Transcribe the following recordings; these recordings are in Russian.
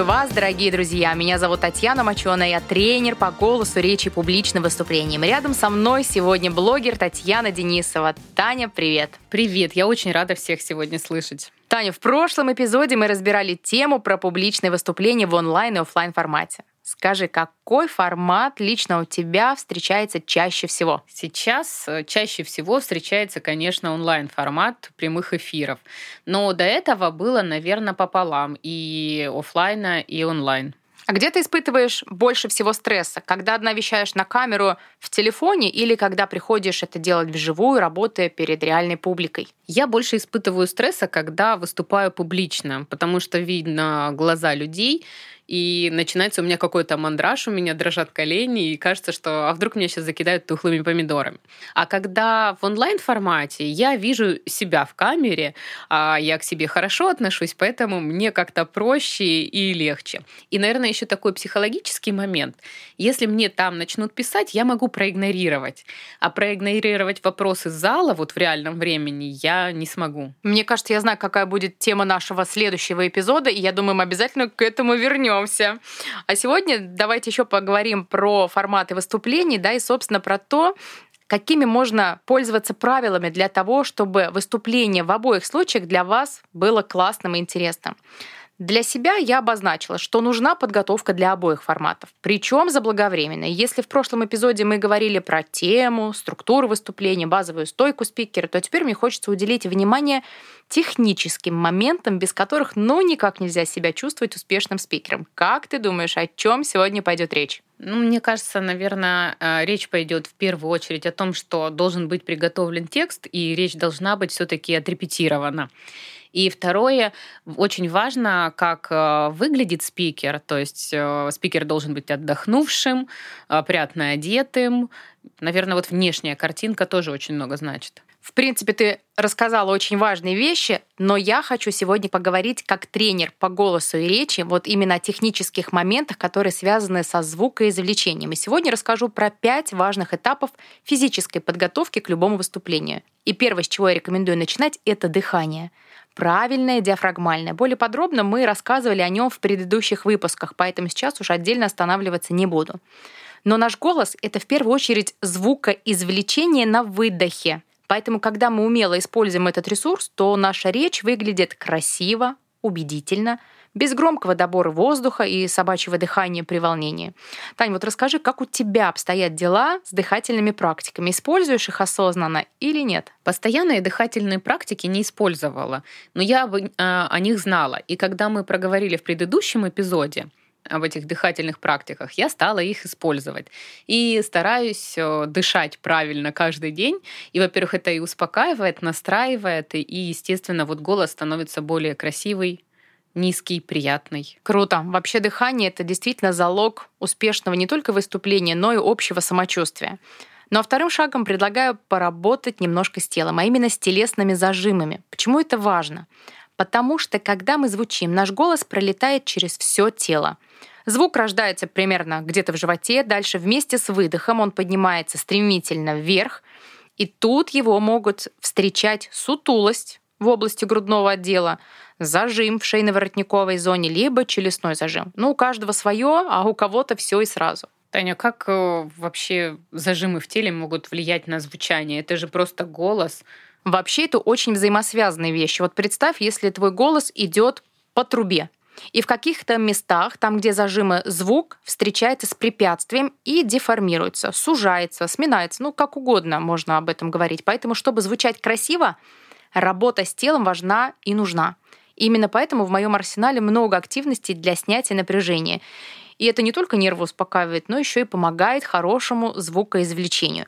Приветствую вас, дорогие друзья. Меня зовут Татьяна Моченая, я тренер по голосу, речи публичным выступлениям. Рядом со мной сегодня блогер Татьяна Денисова. Таня, привет. Привет, я очень рада всех сегодня слышать. Таня, в прошлом эпизоде мы разбирали тему про публичные выступления в онлайн и офлайн формате. Скажи, какой формат лично у тебя встречается чаще всего? Сейчас э, чаще всего встречается, конечно, онлайн-формат прямых эфиров. Но до этого было, наверное, пополам и офлайна, и онлайн. А где ты испытываешь больше всего стресса? Когда одна вещаешь на камеру в телефоне или когда приходишь это делать вживую, работая перед реальной публикой? Я больше испытываю стресса, когда выступаю публично, потому что видно глаза людей, и начинается у меня какой-то мандраж, у меня дрожат колени, и кажется, что а вдруг меня сейчас закидают тухлыми помидорами. А когда в онлайн-формате я вижу себя в камере, а я к себе хорошо отношусь, поэтому мне как-то проще и легче. И, наверное, еще такой психологический момент. Если мне там начнут писать, я могу проигнорировать. А проигнорировать вопросы зала вот в реальном времени я не смогу. Мне кажется, я знаю, какая будет тема нашего следующего эпизода, и я думаю, мы обязательно к этому вернемся вернемся. А сегодня давайте еще поговорим про форматы выступлений, да, и, собственно, про то, какими можно пользоваться правилами для того, чтобы выступление в обоих случаях для вас было классным и интересным. Для себя я обозначила, что нужна подготовка для обоих форматов, причем заблаговременно. Если в прошлом эпизоде мы говорили про тему, структуру выступления, базовую стойку спикера, то теперь мне хочется уделить внимание техническим моментам, без которых ну никак нельзя себя чувствовать успешным спикером. Как ты думаешь, о чем сегодня пойдет речь? Ну, мне кажется, наверное, э, речь пойдет в первую очередь о том, что должен быть приготовлен текст, и речь должна быть все-таки отрепетирована. И второе, очень важно, как э, выглядит спикер. То есть э, спикер должен быть отдохнувшим, опрятно одетым. Наверное, вот внешняя картинка тоже очень много значит. В принципе, ты рассказала очень важные вещи, но я хочу сегодня поговорить как тренер по голосу и речи, вот именно о технических моментах, которые связаны со звукоизвлечением. И сегодня расскажу про пять важных этапов физической подготовки к любому выступлению. И первое, с чего я рекомендую начинать, это дыхание правильное диафрагмальное. Более подробно мы рассказывали о нем в предыдущих выпусках, поэтому сейчас уж отдельно останавливаться не буду. Но наш голос — это в первую очередь звукоизвлечение на выдохе. Поэтому, когда мы умело используем этот ресурс, то наша речь выглядит красиво, убедительно, без громкого добора воздуха и собачьего дыхания при волнении. Тань, вот расскажи, как у тебя обстоят дела с дыхательными практиками? Используешь их осознанно или нет? Постоянные дыхательные практики не использовала, но я о них знала. И когда мы проговорили в предыдущем эпизоде, об этих дыхательных практиках, я стала их использовать. И стараюсь э, дышать правильно каждый день. И, во-первых, это и успокаивает, настраивает, и, естественно, вот голос становится более красивый, низкий, приятный. Круто. Вообще дыхание — это действительно залог успешного не только выступления, но и общего самочувствия. Ну а вторым шагом предлагаю поработать немножко с телом, а именно с телесными зажимами. Почему это важно? Потому что когда мы звучим, наш голос пролетает через все тело. Звук рождается примерно где-то в животе, дальше вместе с выдохом он поднимается стремительно вверх, и тут его могут встречать сутулость в области грудного отдела, зажим в шейно-воротниковой зоне, либо челюстной зажим. Ну, у каждого свое, а у кого-то все и сразу. Таня, как э, вообще зажимы в теле могут влиять на звучание? Это же просто голос. Вообще это очень взаимосвязанные вещи. Вот представь, если твой голос идет по трубе, и в каких-то местах, там, где зажимы, звук встречается с препятствием и деформируется, сужается, сминается, ну, как угодно можно об этом говорить. Поэтому, чтобы звучать красиво, работа с телом важна и нужна. Именно поэтому в моем арсенале много активностей для снятия напряжения. И это не только нервы успокаивает, но еще и помогает хорошему звукоизвлечению.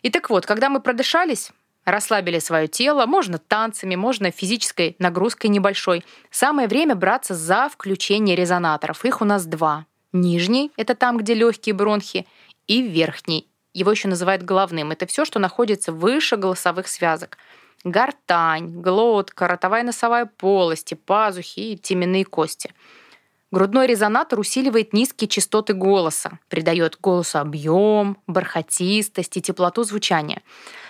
И так вот, когда мы продышались, расслабили свое тело, можно танцами, можно физической нагрузкой небольшой. Самое время браться за включение резонаторов. Их у нас два. Нижний — это там, где легкие бронхи, и верхний. Его еще называют головным. Это все, что находится выше голосовых связок. Гортань, глотка, ротовая носовая полости, пазухи и теменные кости. Грудной резонатор усиливает низкие частоты голоса, придает голосу объем, бархатистость и теплоту звучания.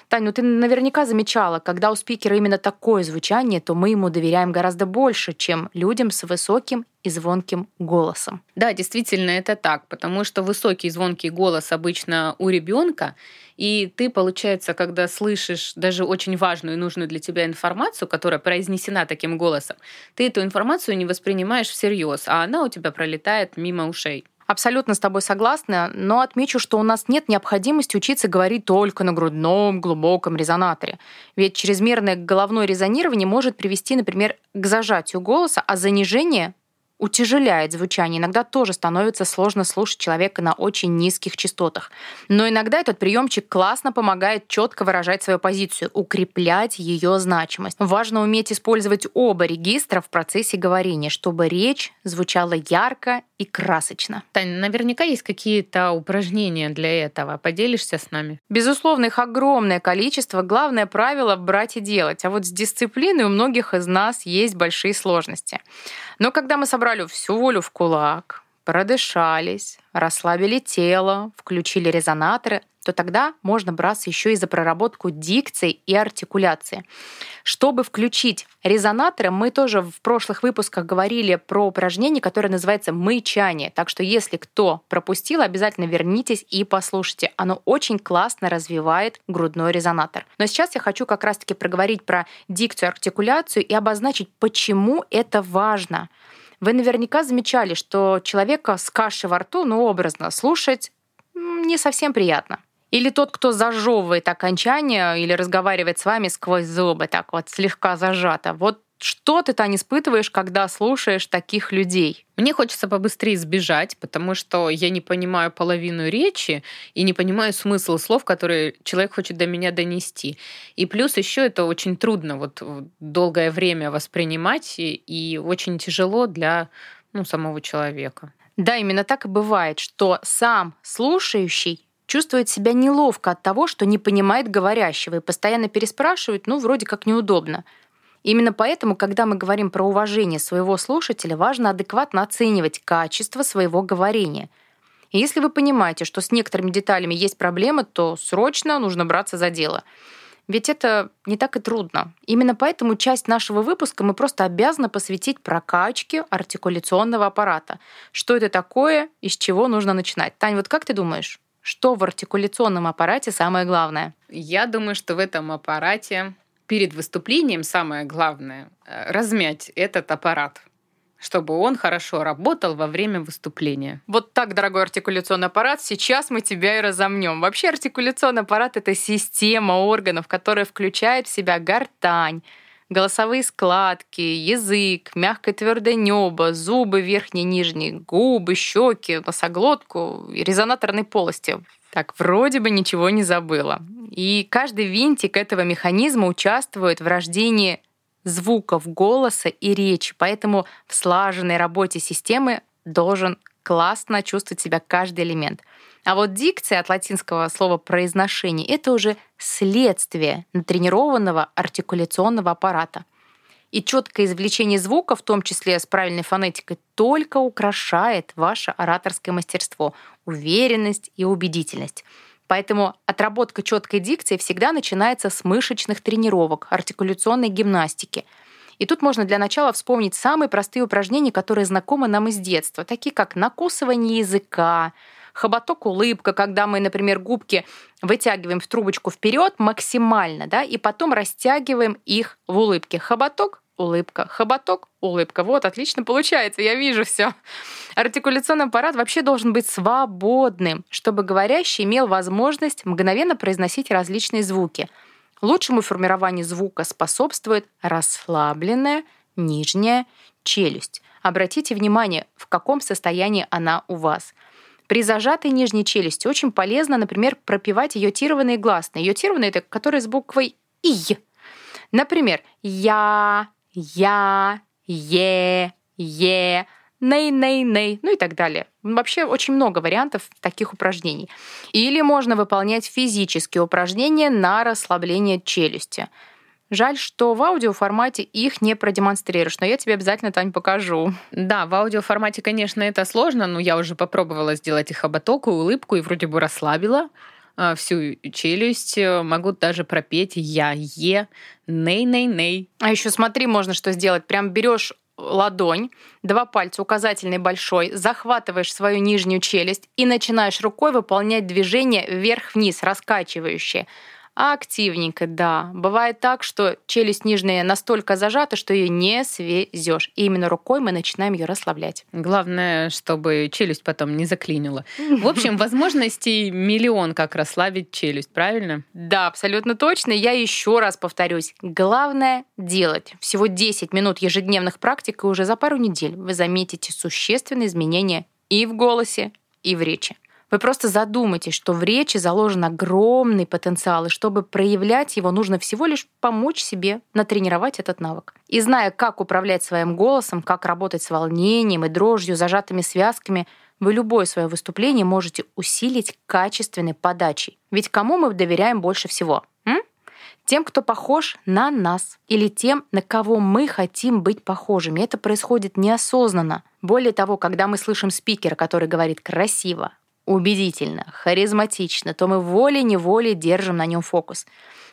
Тань, ну ты наверняка замечала, когда у спикера именно такое звучание, то мы ему доверяем гораздо больше, чем людям с высоким и звонким голосом. Да, действительно, это так, потому что высокий звонкий голос обычно у ребенка, и ты, получается, когда слышишь даже очень важную и нужную для тебя информацию, которая произнесена таким голосом, ты эту информацию не воспринимаешь всерьез, а она у тебя пролетает мимо ушей. Абсолютно с тобой согласна, но отмечу, что у нас нет необходимости учиться говорить только на грудном глубоком резонаторе. Ведь чрезмерное головное резонирование может привести, например, к зажатию голоса, а занижение утяжеляет звучание. Иногда тоже становится сложно слушать человека на очень низких частотах. Но иногда этот приемчик классно помогает четко выражать свою позицию, укреплять ее значимость. Важно уметь использовать оба регистра в процессе говорения, чтобы речь звучала ярко и красочно. Таня, наверняка есть какие-то упражнения для этого. Поделишься с нами? Безусловно, их огромное количество. Главное правило — брать и делать. А вот с дисциплиной у многих из нас есть большие сложности. Но когда мы собрали всю волю в кулак, продышались, расслабили тело, включили резонаторы, то тогда можно браться еще и за проработку дикции и артикуляции. Чтобы включить резонаторы, мы тоже в прошлых выпусках говорили про упражнение, которое называется мычание. Так что если кто пропустил, обязательно вернитесь и послушайте. Оно очень классно развивает грудной резонатор. Но сейчас я хочу как раз-таки проговорить про дикцию, артикуляцию и обозначить, почему это важно. Вы наверняка замечали, что человека с кашей во рту, ну, образно, слушать не совсем приятно. Или тот, кто зажевывает окончание или разговаривает с вами сквозь зубы, так вот слегка зажато. Вот что ты, Таня, испытываешь, когда слушаешь таких людей? Мне хочется побыстрее сбежать, потому что я не понимаю половину речи и не понимаю смысл слов, которые человек хочет до меня донести. И плюс еще это очень трудно вот долгое время воспринимать и очень тяжело для ну, самого человека. Да, именно так и бывает, что сам слушающий чувствует себя неловко от того, что не понимает говорящего и постоянно переспрашивает, ну, вроде как неудобно. Именно поэтому, когда мы говорим про уважение своего слушателя, важно адекватно оценивать качество своего говорения. И если вы понимаете, что с некоторыми деталями есть проблемы, то срочно нужно браться за дело. Ведь это не так и трудно. Именно поэтому часть нашего выпуска мы просто обязаны посвятить прокачке артикуляционного аппарата. Что это такое и с чего нужно начинать? Тань, вот как ты думаешь? Что в артикуляционном аппарате самое главное? Я думаю, что в этом аппарате перед выступлением самое главное э, размять этот аппарат чтобы он хорошо работал во время выступления. Вот так, дорогой артикуляционный аппарат, сейчас мы тебя и разомнем. Вообще артикуляционный аппарат — это система органов, которая включает в себя гортань, голосовые складки, язык, мягкое твердое небо, зубы верхние, нижние, губы, щеки, носоглотку и резонаторные полости. Так, вроде бы ничего не забыла. И каждый винтик этого механизма участвует в рождении звуков голоса и речи, поэтому в слаженной работе системы должен классно чувствовать себя каждый элемент. А вот дикция от латинского слова произношение — это уже следствие натренированного артикуляционного аппарата. И четкое извлечение звука, в том числе с правильной фонетикой, только украшает ваше ораторское мастерство, уверенность и убедительность. Поэтому отработка четкой дикции всегда начинается с мышечных тренировок, артикуляционной гимнастики. И тут можно для начала вспомнить самые простые упражнения, которые знакомы нам из детства, такие как накусывание языка, хоботок улыбка, когда мы, например, губки вытягиваем в трубочку вперед максимально, да, и потом растягиваем их в улыбке. Хоботок, улыбка, хоботок, улыбка. Вот, отлично получается, я вижу все. Артикуляционный аппарат вообще должен быть свободным, чтобы говорящий имел возможность мгновенно произносить различные звуки. Лучшему формированию звука способствует расслабленная нижняя челюсть. Обратите внимание, в каком состоянии она у вас – при зажатой нижней челюсти очень полезно, например, пропивать йотированные гласные. Йотированные — это которые с буквой «и». Например, «я», «я», «е», «е», ней, ней, ней, ну и так далее. Вообще очень много вариантов таких упражнений. Или можно выполнять физические упражнения на расслабление челюсти. Жаль, что в аудиоформате их не продемонстрируешь, но я тебе обязательно, Тань, покажу. Да, в аудиоформате, конечно, это сложно, но я уже попробовала сделать и хоботок, и улыбку, и вроде бы расслабила всю челюсть, э, могу даже пропеть я, е, ней-ней-ней. А еще смотри, можно что сделать. Прям берешь ладонь, два пальца, указательный большой, захватываешь свою нижнюю челюсть и начинаешь рукой выполнять движение вверх-вниз, раскачивающее. Активненько, да. Бывает так, что челюсть нижняя настолько зажата, что ее не свезешь. И именно рукой мы начинаем ее расслаблять. Главное, чтобы челюсть потом не заклинила. В общем, возможностей миллион, как расслабить челюсть, правильно? Да, абсолютно точно. Я еще раз повторюсь. Главное делать. Всего 10 минут ежедневных практик, и уже за пару недель вы заметите существенные изменения и в голосе, и в речи. Вы просто задумайтесь, что в речи заложен огромный потенциал, и чтобы проявлять его, нужно всего лишь помочь себе натренировать этот навык. И зная, как управлять своим голосом, как работать с волнением и дрожью, зажатыми связками, вы любое свое выступление можете усилить качественной подачей. Ведь кому мы доверяем больше всего? М? Тем, кто похож на нас, или тем, на кого мы хотим быть похожими. Это происходит неосознанно. Более того, когда мы слышим спикера, который говорит красиво, убедительно, харизматично, то мы волей-неволей держим на нем фокус.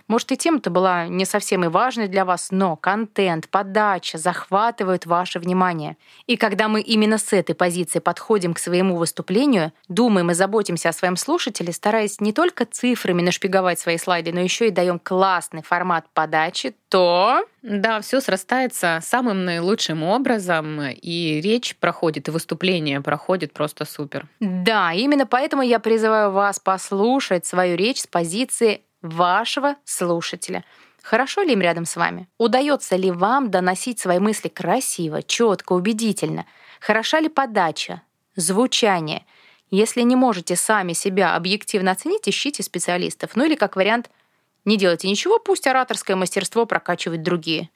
Может, и тема-то была не совсем и важной для вас, но контент, подача захватывают ваше внимание. И когда мы именно с этой позиции подходим к своему выступлению, думаем и заботимся о своем слушателе, стараясь не только цифрами нашпиговать свои слайды, но еще и даем классный формат подачи, то... Да, все срастается самым наилучшим образом, и речь проходит, и выступление проходит просто супер. Да, именно поэтому я призываю вас послушать свою речь с позиции вашего слушателя. Хорошо ли им рядом с вами? Удается ли вам доносить свои мысли красиво, четко, убедительно? Хороша ли подача, звучание? Если не можете сами себя объективно оценить, ищите специалистов. Ну или как вариант – не делайте ничего, пусть ораторское мастерство прокачивают другие.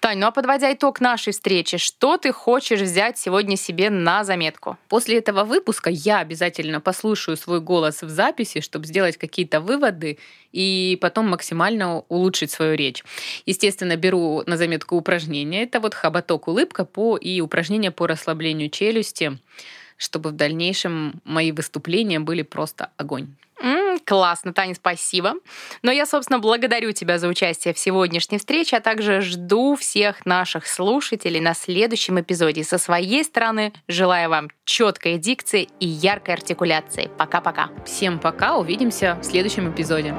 Тань, ну а подводя итог нашей встречи, что ты хочешь взять сегодня себе на заметку? После этого выпуска я обязательно послушаю свой голос в записи, чтобы сделать какие-то выводы и потом максимально улучшить свою речь. Естественно, беру на заметку упражнения. Это вот хоботок, улыбка по и упражнения по расслаблению челюсти, чтобы в дальнейшем мои выступления были просто огонь. Классно, Таня, спасибо. Но я, собственно, благодарю тебя за участие в сегодняшней встрече, а также жду всех наших слушателей на следующем эпизоде. Со своей стороны желаю вам четкой дикции и яркой артикуляции. Пока-пока. Всем пока, увидимся в следующем эпизоде.